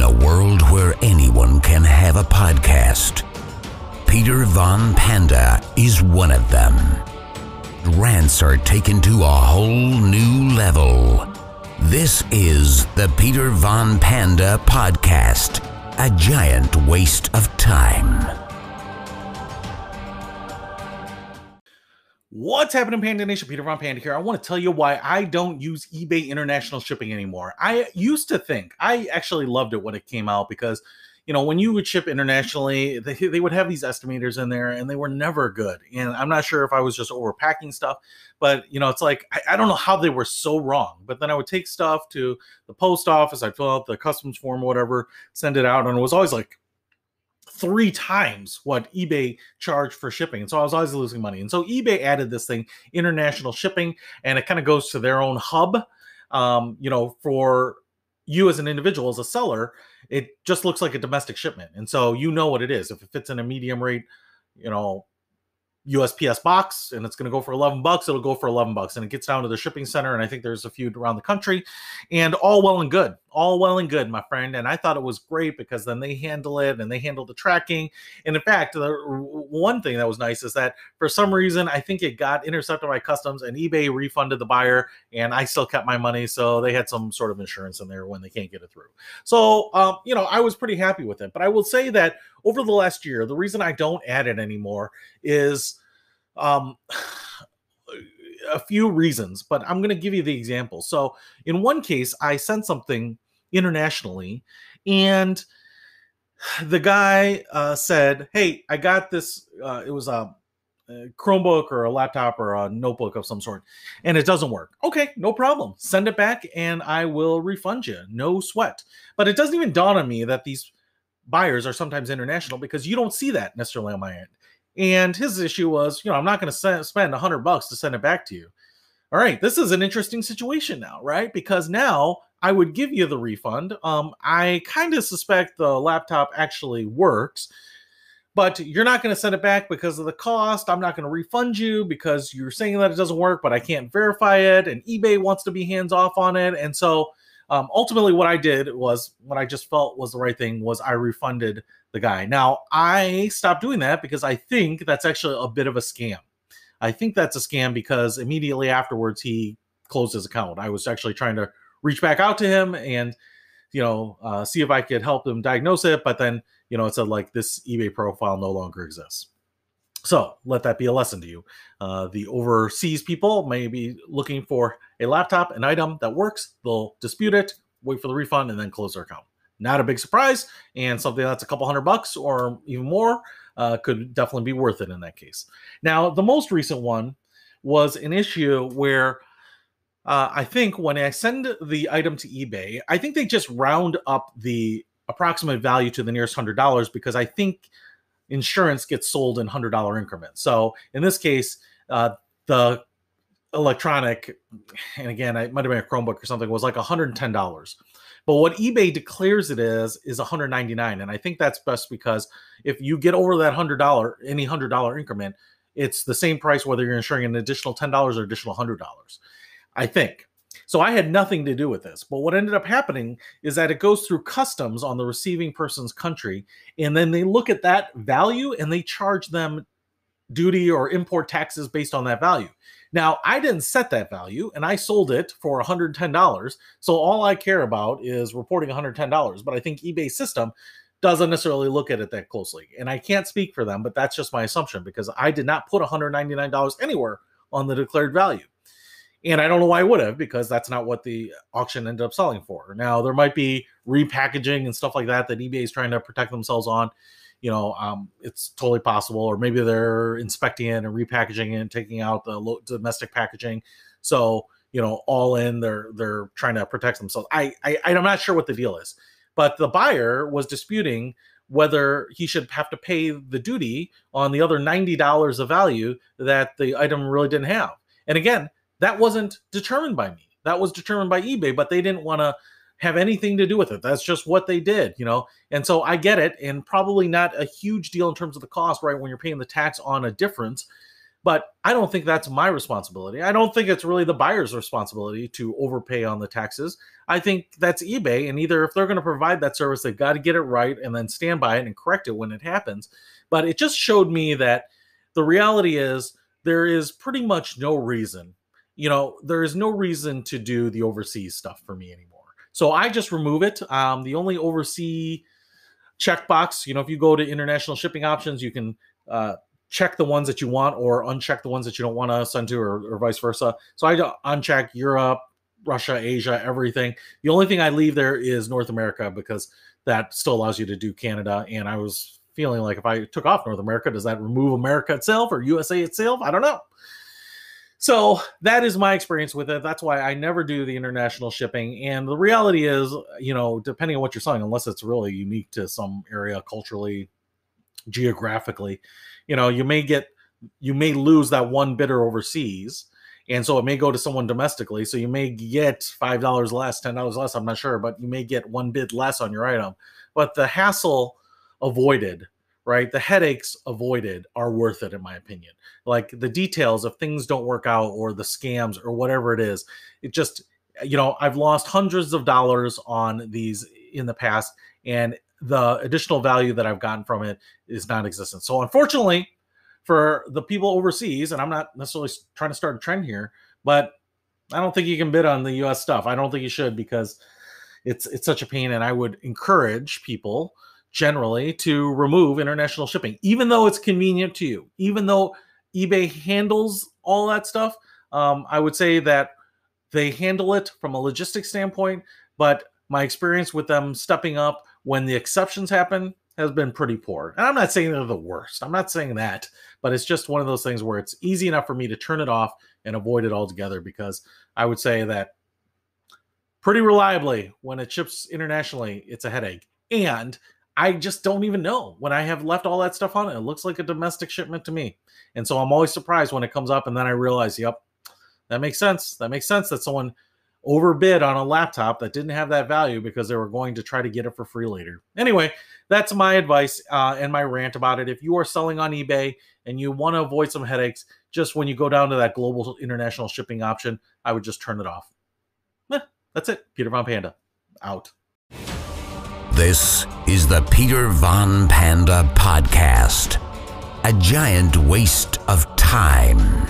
In a world where anyone can have a podcast, Peter Von Panda is one of them. Rants are taken to a whole new level. This is the Peter Von Panda Podcast, a giant waste of time. What's happening, Panda Nation? Peter Von Panda here. I want to tell you why I don't use eBay international shipping anymore. I used to think I actually loved it when it came out because, you know, when you would ship internationally, they, they would have these estimators in there and they were never good. And I'm not sure if I was just overpacking stuff, but, you know, it's like I, I don't know how they were so wrong. But then I would take stuff to the post office, I'd fill out the customs form, whatever, send it out, and it was always like, three times what eBay charged for shipping. And so I was always losing money. And so eBay added this thing, international shipping, and it kind of goes to their own hub. Um, you know, for you as an individual, as a seller, it just looks like a domestic shipment. And so you know what it is. If it fits in a medium rate, you know, USPS box and it's going to go for 11 bucks, it'll go for 11 bucks. And it gets down to the shipping center. And I think there's a few around the country and all well and good, all well and good, my friend. And I thought it was great because then they handle it and they handle the tracking. And in fact, the one thing that was nice is that for some reason, I think it got intercepted by customs and eBay refunded the buyer and I still kept my money. So they had some sort of insurance in there when they can't get it through. So, um, you know, I was pretty happy with it. But I will say that over the last year, the reason I don't add it anymore is um, a few reasons, but I'm going to give you the example. So, in one case, I sent something internationally, and the guy uh, said, "Hey, I got this. Uh, it was a, a Chromebook or a laptop or a notebook of some sort, and it doesn't work. Okay, no problem. Send it back, and I will refund you. No sweat. But it doesn't even dawn on me that these buyers are sometimes international because you don't see that necessarily on my end. And his issue was, you know, I'm not going to spend hundred bucks to send it back to you. All right, this is an interesting situation now, right? Because now I would give you the refund. Um, I kind of suspect the laptop actually works, but you're not going to send it back because of the cost. I'm not going to refund you because you're saying that it doesn't work, but I can't verify it. And eBay wants to be hands off on it. And so um, ultimately, what I did was what I just felt was the right thing was I refunded the guy. Now, I stopped doing that because I think that's actually a bit of a scam. I think that's a scam because immediately afterwards he closed his account. I was actually trying to reach back out to him and you know uh, see if I could help him diagnose it, but then you know it said like this eBay profile no longer exists. So let that be a lesson to you. Uh, the overseas people may be looking for a laptop, an item that works. They'll dispute it, wait for the refund, and then close their account not a big surprise, and something that's a couple hundred bucks or even more uh, could definitely be worth it in that case. Now, the most recent one was an issue where uh, I think when I send the item to eBay, I think they just round up the approximate value to the nearest hundred dollars because I think insurance gets sold in hundred dollar increments. So in this case, uh, the electronic, and again, it might have been a Chromebook or something, was like $110. But what eBay declares it is is 199, and I think that's best because if you get over that hundred dollar, any hundred dollar increment, it's the same price whether you're insuring an additional ten dollars or additional hundred dollars. I think. So I had nothing to do with this. But what ended up happening is that it goes through customs on the receiving person's country, and then they look at that value and they charge them duty or import taxes based on that value. Now, I didn't set that value and I sold it for $110. So all I care about is reporting $110. But I think eBay system doesn't necessarily look at it that closely. And I can't speak for them, but that's just my assumption because I did not put $199 anywhere on the declared value. And I don't know why I would have because that's not what the auction ended up selling for. Now, there might be repackaging and stuff like that that eBay is trying to protect themselves on you know, um, it's totally possible. Or maybe they're inspecting it and repackaging it and taking out the domestic packaging. So you know, all in, they're they're trying to protect themselves. I, I I'm not sure what the deal is, but the buyer was disputing whether he should have to pay the duty on the other ninety dollars of value that the item really didn't have. And again, that wasn't determined by me. That was determined by eBay, but they didn't want to have anything to do with it. That's just what they did, you know. And so I get it, and probably not a huge deal in terms of the cost, right? When you're paying the tax on a difference, But I don't think that's my responsibility. I don't think it's really the buyer's responsibility to overpay on the taxes. I think that's eBay. And either if they're going to provide that service, they've got to get it right and then stand by it and correct it when it happens. But it just showed me that the reality is there is pretty much no reason, you know, there is no reason to do the overseas stuff for me anymore. So I just remove it. Um, the only overseas checkbox, you know, if you go to international shipping options, you can uh, check the ones that you want or uncheck the ones that you don't want to send to or, or vice versa. So I uncheck Europe, Russia, Asia, everything. The only thing I leave there is North America because that still allows you to do Canada. And I was feeling like if I took off North America, does that remove America itself or USA itself? I don't know. So that is my experience with it. That's why I never do the international shipping. And the reality is, you know, depending on what you're selling, unless it's really unique to some area culturally, geographically, you know, you may get, you may lose that one bidder overseas. And so it may go to someone domestically. So you may get $5 less, $10 less. I'm not sure, but you may get one bid less on your item. But the hassle avoided right? The headaches avoided are worth it, in my opinion. Like the details of things don't work out or the scams or whatever it is. It just, you know, I've lost hundreds of dollars on these in the past, and the additional value that I've gotten from it is non existent. So, unfortunately, for the people overseas, and I'm not necessarily trying to start a trend here, but I don't think you can bid on the US stuff. I don't think you should because it's it's such a pain and I would encourage people generally to remove international shipping, even though it's convenient to you, even though eBay handles all that stuff. Um, I would say that they handle it from a logistics standpoint, but my experience with them stepping up when the exceptions happen has been pretty poor. And I'm not saying they're the worst. I'm not saying that, but it's just one of those things where it's easy enough for me to turn it off and avoid it altogether because I would say that pretty reliably when it ships internationally, it's a headache. And I just don't even know when I have left all that stuff on it. It looks like a domestic shipment to me. And so I'm always surprised when it comes up and then I realize, yep, that makes sense. That makes sense that someone overbid on a laptop that didn't have that value because they were going to try to get it for free later. Anyway, that's my advice uh, and my rant about it. If you are selling on eBay and you want to avoid some headaches, just when you go down to that global international shipping option, I would just turn it off. Eh, that's it. Peter Von Panda out. This is the Peter Von Panda Podcast. A giant waste of time.